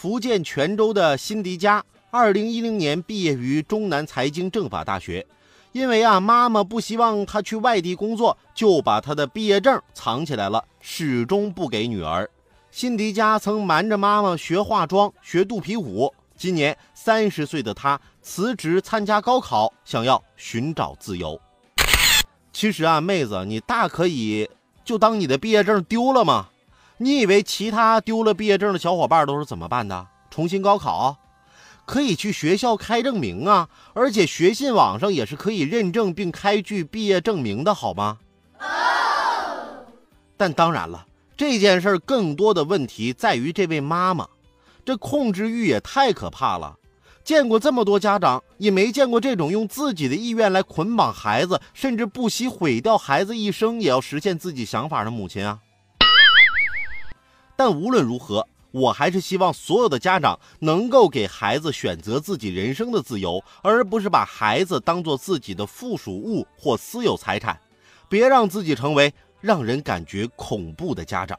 福建泉州的辛迪加，二零一零年毕业于中南财经政法大学。因为啊，妈妈不希望他去外地工作，就把他的毕业证藏起来了，始终不给女儿。辛迪加曾瞒着妈妈学化妆、学肚皮舞。今年三十岁的他辞职参加高考，想要寻找自由。其实啊，妹子，你大可以就当你的毕业证丢了吗？你以为其他丢了毕业证的小伙伴都是怎么办的？重新高考？可以去学校开证明啊，而且学信网上也是可以认证并开具毕业证明的，好吗？但当然了，这件事更多的问题在于这位妈妈，这控制欲也太可怕了。见过这么多家长，也没见过这种用自己的意愿来捆绑孩子，甚至不惜毁掉孩子一生也要实现自己想法的母亲啊。但无论如何。我还是希望所有的家长能够给孩子选择自己人生的自由，而不是把孩子当做自己的附属物或私有财产。别让自己成为让人感觉恐怖的家长。